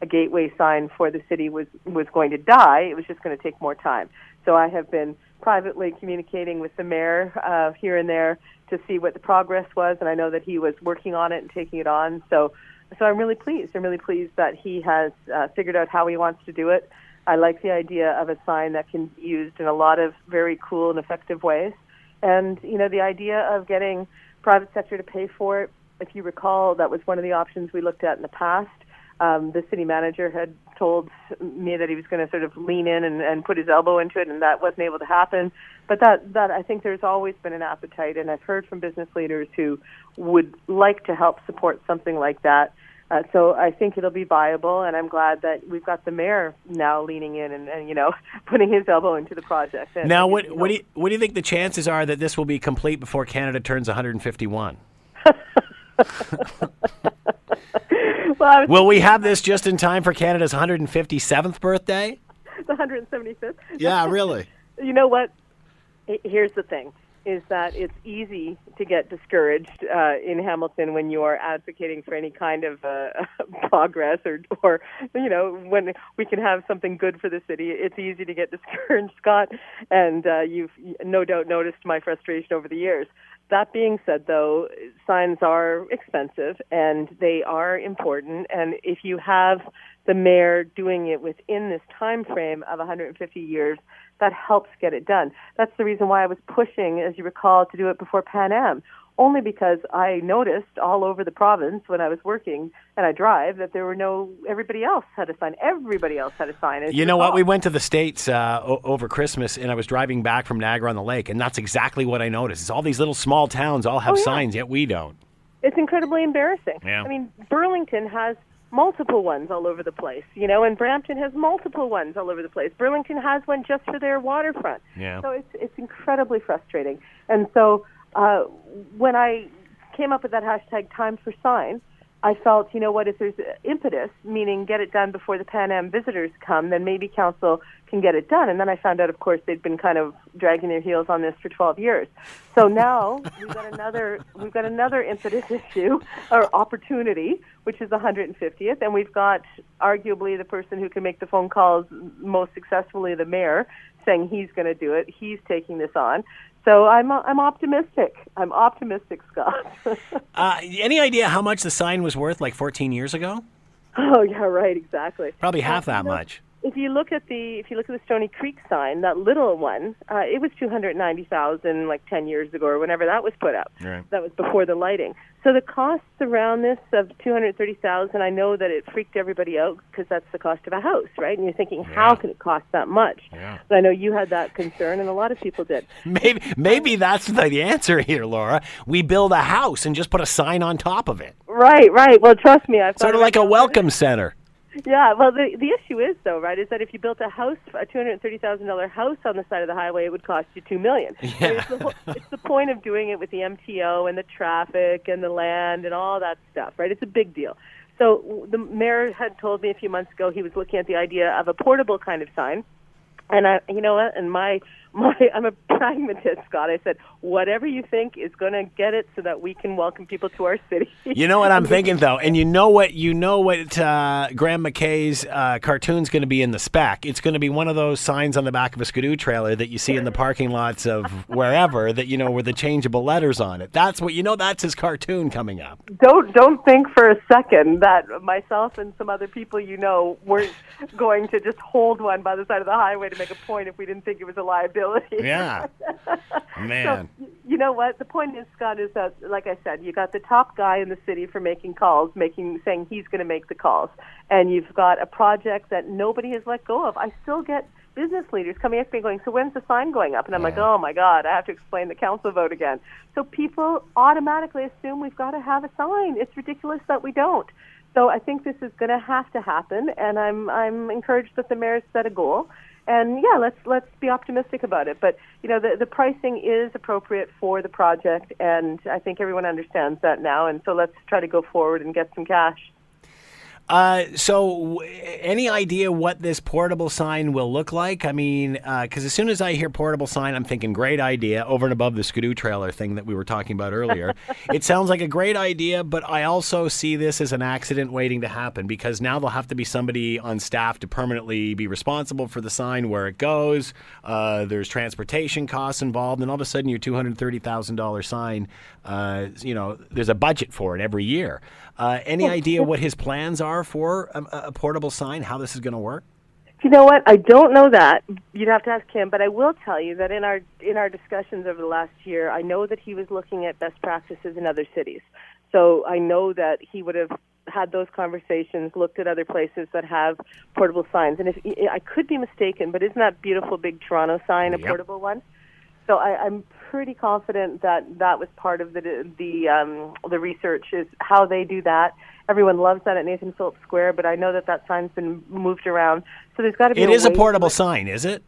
a gateway sign for the city was was going to die. It was just going to take more time. So I have been privately communicating with the mayor uh, here and there to see what the progress was, and I know that he was working on it and taking it on. So so I'm really pleased. I'm really pleased that he has uh, figured out how he wants to do it. I like the idea of a sign that can be used in a lot of very cool and effective ways. And, you know, the idea of getting private sector to pay for it, if you recall, that was one of the options we looked at in the past. Um, the city manager had told me that he was going to sort of lean in and, and put his elbow into it, and that wasn't able to happen. But that, that I think there's always been an appetite, and I've heard from business leaders who would like to help support something like that. Uh, so I think it'll be viable, and I'm glad that we've got the mayor now leaning in and, and you know [LAUGHS] putting his elbow into the project. And now, what what do you what do you think the chances are that this will be complete before Canada turns 151? [LAUGHS] well, will we have this just in time for Canada's 157th birthday? The 175th. Yeah, really. [LAUGHS] you know what? Here's the thing is that it's easy to get discouraged uh, in Hamilton when you are advocating for any kind of uh, [LAUGHS] progress or, or, you know, when we can have something good for the city. It's easy to get [LAUGHS] discouraged, Scott, and uh, you've no doubt noticed my frustration over the years. That being said, though, signs are expensive and they are important, and if you have the mayor doing it within this time frame of 150 years, that helps get it done. That's the reason why I was pushing, as you recall, to do it before Pan Am. Only because I noticed all over the province when I was working and I drive that there were no everybody else had a sign. Everybody else had a sign. You, you know what? We went to the states uh, o- over Christmas, and I was driving back from Niagara on the Lake, and that's exactly what I noticed. Is all these little small towns all have oh, yeah. signs, yet we don't. It's incredibly embarrassing. Yeah. I mean, Burlington has multiple ones all over the place, you know, and Brampton has multiple ones all over the place. Burlington has one just for their waterfront. Yeah. So it's it's incredibly frustrating. And so uh, when I came up with that hashtag Time for Sign, I felt, you know what, if there's impetus, meaning get it done before the Pan Am visitors come, then maybe council can get it done. And then I found out, of course, they'd been kind of dragging their heels on this for 12 years. So now we've got another we've got another impetus [LAUGHS] issue or opportunity, which is the 150th, and we've got arguably the person who can make the phone calls most successfully, the mayor, saying he's going to do it. He's taking this on. So I'm I'm optimistic. I'm optimistic, Scott. [LAUGHS] uh, any idea how much the sign was worth like 14 years ago? Oh yeah, right, exactly. Probably half that much if you look at the if you look at the Stoney Creek sign, that little one, uh, it was two hundred ninety thousand like ten years ago or whenever that was put up. Right. That was before the lighting. So the costs around this of two hundred thirty thousand, I know that it freaked everybody out because that's the cost of a house, right? And you're thinking, yeah. how can it cost that much? Yeah. But I know you had that concern, and a lot of people did. [LAUGHS] Maybe maybe that's the answer here, Laura. We build a house and just put a sign on top of it. Right, right. Well, trust me, I've sort of like a welcome center. Yeah, well, the the issue is though, right, is that if you built a house, a two hundred thirty thousand dollar house on the side of the highway, it would cost you two million. Yeah. I mean, it's, the whole, it's the point of doing it with the MTO and the traffic and the land and all that stuff, right? It's a big deal. So the mayor had told me a few months ago he was looking at the idea of a portable kind of sign, and I, you know what? And my my I'm a pragmatist, [LAUGHS] Scott. I said whatever you think is going to get it, so that we can welcome people to our city. You know what I'm [LAUGHS] thinking though, and you know what you know what uh, Graeme MacKay's uh, cartoon's going to be in the spec. It's going to be one of those signs on the back of a skidoo trailer that you see in the parking lots of wherever that you know with the changeable letters on it. That's what you know. That's his cartoon coming up. Don't don't think for a second that myself and some other people you know weren't going to just hold one by the side of the highway to make a point if we didn't think it was a liability. Yeah, [LAUGHS] man. So, you know what? The point is, Scott, is that, like I said, you got the top guy in the city for making calls, making saying he's going to make the calls, and you've got a project that nobody has let go of. I still get business leaders coming up to me going, "So when's the sign going up?" And I'm like, "Oh my God, I have to explain the council vote again." So people automatically assume we've got to have a sign. It's ridiculous that we don't. So I think this is going to have to happen, and I'm I'm encouraged that the mayor's set a goal and yeah, let's let's be optimistic about it. But you know, the the pricing is appropriate for the project, and I think everyone understands that now. And so let's try to go forward and get some cash. Uh, so, any idea what this portable sign will look like? I mean, because uh, as soon as I hear portable sign, I'm thinking great idea over and above the Skidoo trailer thing that we were talking about earlier. [LAUGHS] it sounds like a great idea, but I also see this as an accident waiting to happen because now there'll have to be somebody on staff to permanently be responsible for the sign where it goes. Uh, there's transportation costs involved, and all of a sudden, your $230,000 sign, uh, you know, there's a budget for it every year. Uh, any idea what his plans are for a, a portable sign? How this is going to work? You know what? I don't know that. You'd have to ask him, but I will tell you that in our in our discussions over the last year, I know that he was looking at best practices in other cities. So I know that he would have had those conversations, looked at other places that have portable signs. And if I could be mistaken, but isn't that beautiful big Toronto sign a Yep. portable one? So I, I'm pretty confident that that was part of the the um, the research is how they do that. Everyone loves that at Nathan Phillips Square, but I know that that sign's been moved around. So there's got to be. It is a way to portable sign, is it?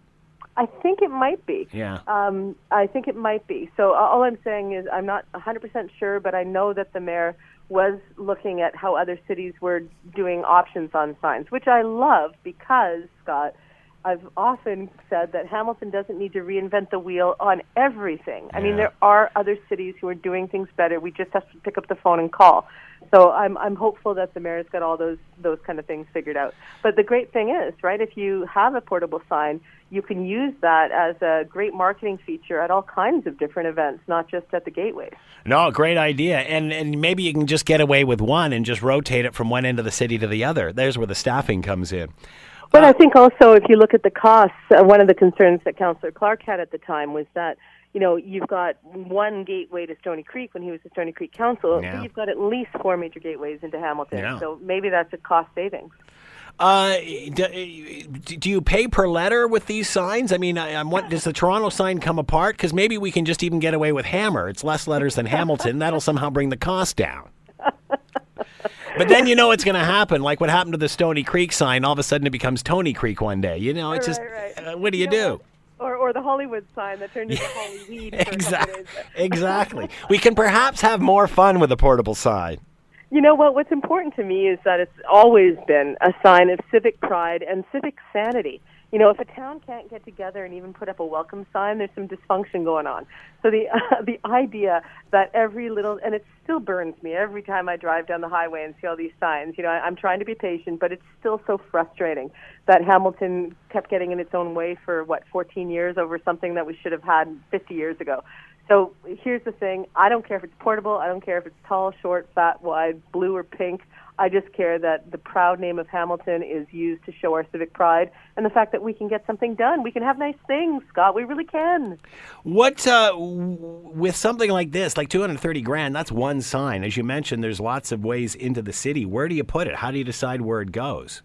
I think it might be. Yeah. Um, I think it might be. So uh, all I'm saying is I'm not 100% sure, but I know that the mayor was looking at how other cities were doing options on signs, which I love because, Scott, I've often said that Hamilton doesn't need to reinvent the wheel on everything. I mean, there are other cities who are doing things better. We just have to pick up the phone and call. So I'm I'm hopeful that the mayor's got all those those kind of things figured out. But the great thing is, right, if you have a portable sign, you can use that as a great marketing feature at all kinds of different events, not just at the gateways. No, great idea. And and maybe you can just get away with one and just rotate it from one end of the city to the other. There's where the staffing comes in. But I think also, if you look at the costs, uh, one of the concerns that Councillor Clark had at the time was that, you know, you've got one gateway to Stoney Creek when he was the Stoney Creek Council, Yeah. but you've got at least four major gateways into Hamilton. Yeah. So maybe that's a cost savings. Uh, do, do you pay per letter with these signs? I mean, I, I'm what does the Toronto sign come apart? Because maybe we can just even get away with Hammer. It's less letters than Hamilton. That'll somehow bring the cost down. But then you know what's going to happen, like what happened to the Stoney Creek sign. All of a sudden, it becomes Tony Creek one day. You know, it's just Right, right. uh, what do you, You do? know Or, or the Hollywood sign that turned into [LAUGHS] Hollyweed for a couple Exactly. exactly. We can perhaps have more fun with a portable sign. You know what? What's important to me is that it's always been a sign of civic pride and civic sanity. You know, if a town can't get together and even put up a welcome sign, there's some dysfunction going on. So the uh, [LAUGHS] the idea that every little and it still burns me every time I drive down the highway and see all these signs. You know, I, I'm trying to be patient, but it's still so frustrating that Hamilton kept getting in its own way for what 14 years over something that we should have had 50 years ago. So here's the thing. I don't care if it's portable. I don't care if it's tall, short, fat, wide, blue, or pink. I just care that the proud name of Hamilton is used to show our civic pride and the fact that we can get something done. We can have nice things, Scott. We really can. What uh, w- with something like this, like 230 grand, that's one sign. As you mentioned, there's lots of ways into the city. Where do you put it? How do you decide where it goes?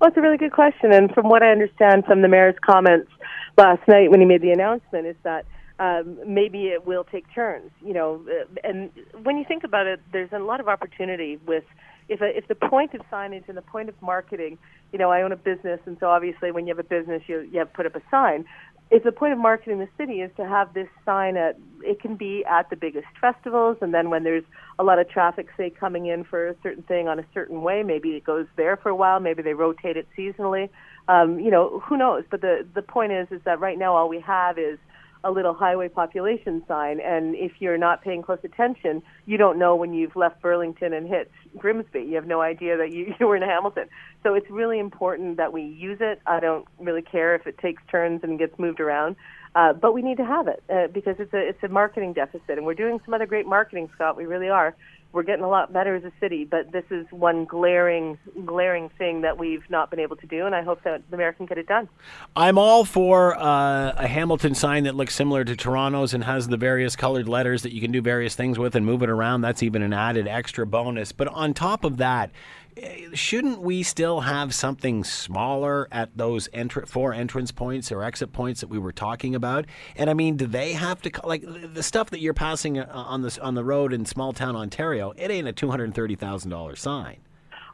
Well, it's a really good question. And from what I understand from the mayor's comments last night when he made the announcement, is that um, maybe it will take turns. You know, uh, and when you think about it, there's a lot of opportunity with if a, if the point of signage and the point of marketing. You know, I own a business, and so obviously, when you have a business, you you have put up a sign. if the point of marketing the city is to have this sign at it can be at the biggest festivals and then when there's a lot of traffic say coming in for a certain thing on a certain way maybe it goes there for a while maybe they rotate it seasonally um, you know who knows but the the point is is that right now all we have is a little highway population sign and if you're not paying close attention you don't know when you've left burlington and hit grimsby you have no idea that you, [LAUGHS] you were in hamilton so it's really important that we use it i don't really care if it takes turns and gets moved around uh, but we need to have it uh, because it's a it's a marketing deficit, and we're doing some other great marketing, Scott. We really are. We're getting a lot better as a city, but this is one glaring glaring thing that we've not been able to do, and I hope that the mayor can get it done. I'm all for uh, a Hamilton sign that looks similar to Toronto's and has the various colored letters that you can do various things with and move it around. That's even an added extra bonus. But on top of that, shouldn't we still have something smaller at those entr- four entrance points or exit points that we were talking about? And I mean, do they have to like the stuff that you're passing uh, on this on the road in small town Ontario? It ain't a two hundred thirty thousand dollars sign.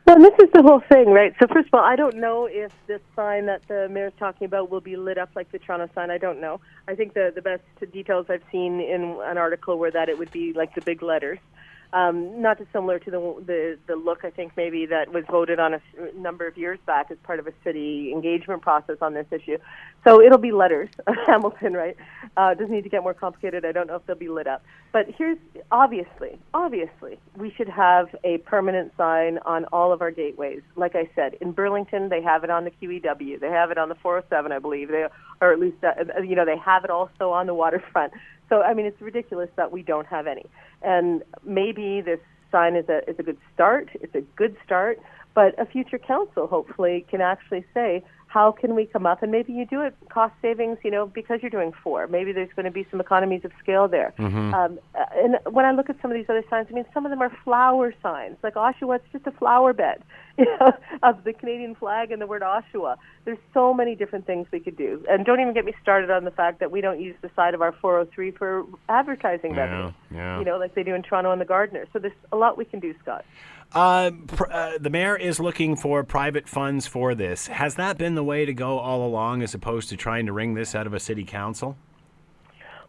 Well, this is the whole thing, right? So first of all, I don't know if this sign that the mayor's talking about will be lit up like the Toronto sign. I don't know. I think the the best details I've seen in an article were that it would be like the big letters um, not dissimilar to the, the the look I think maybe that was voted on a number of years back as part of a city engagement process on this issue. So it'll be letters, [LAUGHS] Hamilton, right? Uh, doesn't need to get more complicated. I don't know if they'll be lit up, but here's obviously, obviously, we should have a permanent sign on all of our gateways. Like I said, in Burlington, they have it on the QEW, they have it on the 407, I believe, they or at least uh, you know they have it also on the waterfront. So I mean, it's ridiculous that we don't have any. And maybe this sign is a is a good start. It's a good start, but a future council hopefully can actually say how can we come up? And maybe you do it cost savings you know because you're doing four. Maybe there's going to be some economies of scale there. Mm-hmm. um, and when i look at some of these other signs i mean some of them are flower signs. Like oshawa it's just a flower bed [LAUGHS] you know, of the canadian flag and the word oshawa. There's so many different things we could do. And don't even get me started on the fact that we don't use the side of our 403 for advertising yeah, revenue yeah. you know like they do in toronto and the Gardiner so there's a lot we can do scott uh, pr- uh, the mayor is looking for private funds for this. Has that been the way to go all along, as opposed to trying to wring this out of a city council?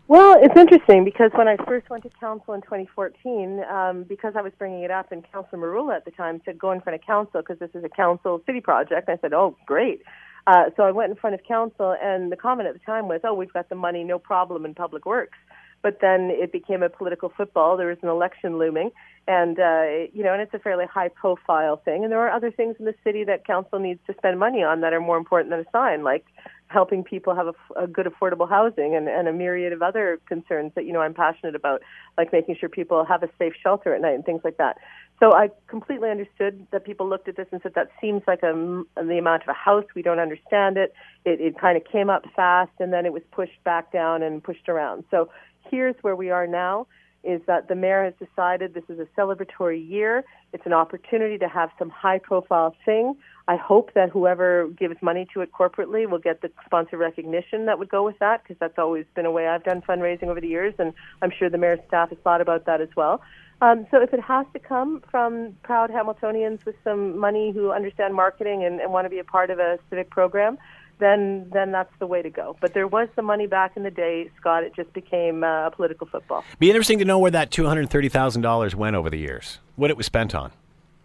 Well, it's interesting because when I first went to council in 2014, um, because I was bringing it up, and Councilor Merulla at the time said, "Go in front of council because this is a council city project." I said, "Oh, great." Uh, so I went in front of council, and the comment at the time was, "Oh, we've got the money, no problem in public works." But then it became a political football. There was an election looming, and uh, you know, and it's a fairly high-profile thing. And there are other things in the city that council needs to spend money on that are more important than a sign, like helping people have a, a good affordable housing and, and a myriad of other concerns that you know I'm passionate about, like making sure people have a safe shelter at night and things like that. So I completely understood that people looked at this and said that seems like a, the amount of a house. We don't understand it. It, it kind of came up fast and then it was pushed back down and pushed around. So here's where we are now is that the mayor has decided this is a celebratory year. It's an opportunity to have some high profile thing. I hope that whoever gives money to it corporately will get the sponsor recognition that would go with that because that's always been a way I've done fundraising over the years, and I'm sure the mayor's staff has thought about that as well. Um, so if it has to come from proud Hamiltonians with some money who understand marketing and, and want to be a part of a civic program, then then that's the way to go. But there was some money back in the day, Scott. It just became uh, a political football. Be interesting to know where that two hundred thirty thousand dollars went over the years. What it was spent on.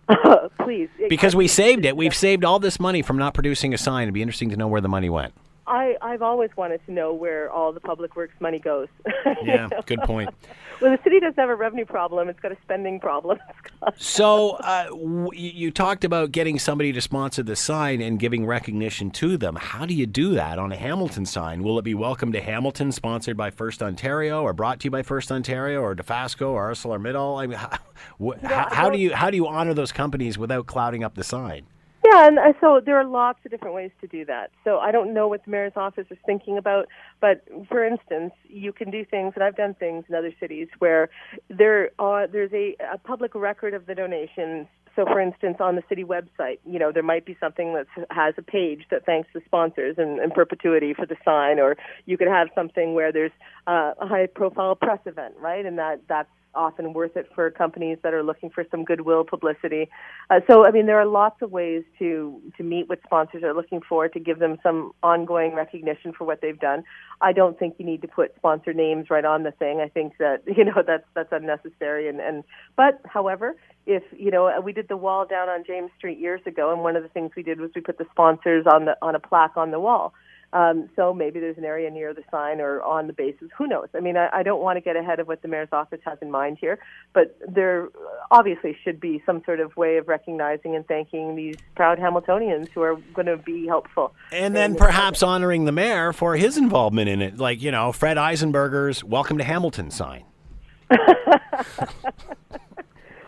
[LAUGHS] Please, because we saved it. [LAUGHS] We've saved all this money from not producing a sign. It'd be interesting to know where the money went. I, I've always wanted to know where all the public works money goes. [LAUGHS] yeah, good point. [LAUGHS] well, the city doesn't have a revenue problem; it's got a spending problem. [LAUGHS] so, uh, w- you talked about getting somebody to sponsor the sign and giving recognition to them. How do you do that on a Hamilton sign? Will it be "Welcome to Hamilton," sponsored by First Ontario, or brought to you by First Ontario, or Dofasco, or ArcelorMittal? I mean, how, wh- how, how do you how do you honor those companies without clouding up the sign? Yeah, and uh, so there are lots of different ways to do that. So I don't know what the mayor's office is thinking about, but for instance, you can do things, and I've done things in other cities where there are there's a, a public record of the donations. So, for instance, on the city website, you know, there might be something that has a page that thanks the sponsors in, in perpetuity for the sign, or you could have something where there's uh, a high-profile press event, right, and that that's often worth it for companies that are looking for some goodwill publicity. Uh, so, I mean, there are lots of ways to to meet what sponsors are looking for to give them some ongoing recognition for what they've done. I don't think you need to put sponsor names right on the thing. I think that [LAUGHS] you know that's that's unnecessary. And and but however, if you know we did the wall down on James Street years ago, and one of the things we did was we put the sponsors on the on a plaque on the wall. Um, so maybe there's an area near the sign or on the bases. Who knows? I mean, I, I don't want to get ahead of what the mayor's office has in mind here, but there obviously should be some sort of way of recognizing and thanking these proud Hamiltonians who are going to be helpful. And then perhaps honoring the mayor for his involvement in it, like you know Fred Eisenberger's "Welcome to Hamilton" sign. [LAUGHS]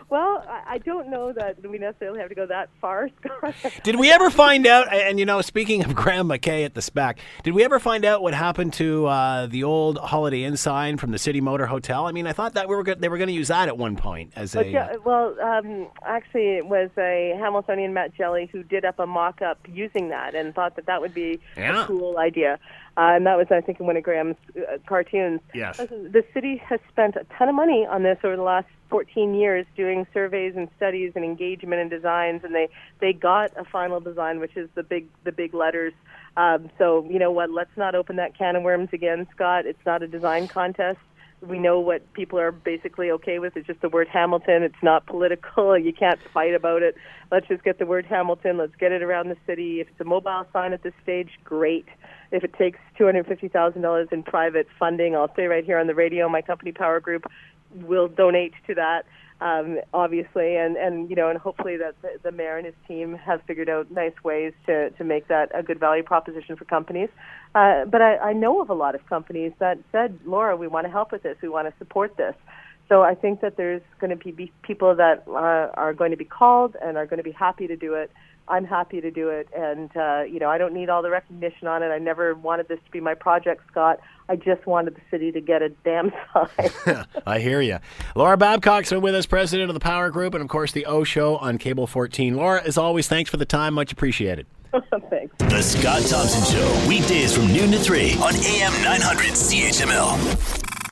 Well, I don't know that we necessarily have to go that far, [LAUGHS] Scott. did we ever find out? And you know, speaking of [LAUGHS] Graeme MacKay at the Spec, did we ever find out what happened to uh, the old Holiday Inn sign from the City Motor Hotel? I mean, I thought that we were go- they were going to use that at one point as but a. yeah, well, um, actually, it was a Hamiltonian, Matt Jelly, who did up a mock-up using that and thought that that would be Yeah. a cool idea. Uh, and that was, I think, in one of Graeme's uh, cartoons. Yes. The city has spent a ton of money on this over the last 14 years, doing surveys and studies and engagement and designs, and they they got a final design, which is the big the big letters. Um, so you know what? Let's not open that can of worms again, Scott. It's not a design contest. We know what people are basically okay with. It's just the word Hamilton. It's not political. [LAUGHS] You can't fight about it. Let's just get the word Hamilton. Let's get it around the city. If it's a mobile sign at this stage, great. If it takes $250,000 in private funding, I'll say right here on the radio, my company Power Group will donate to that. Um, obviously, and, and you know, and hopefully that the, the mayor and his team have figured out nice ways to, to make that a good value proposition for companies. Uh, but I, I know of a lot of companies that said, Laura, we want to help with this, we want to support this. So I think that there's going to be people that uh, are going to be called and are going to be happy to do it. I'm happy to do it, and uh, you know I don't need all the recognition on it. I never wanted this to be my project, Scott. I just wanted the city to get a damn [LAUGHS] sign. [LAUGHS] I hear you. Laura Babcock's been with us, president of the Power Group, and of course the O Show on Cable 14. Laura, as always, thanks for the time. Much appreciated. [LAUGHS] Thanks. The Scott Thompson Show, weekdays from noon to 3 on AM 900 CHML.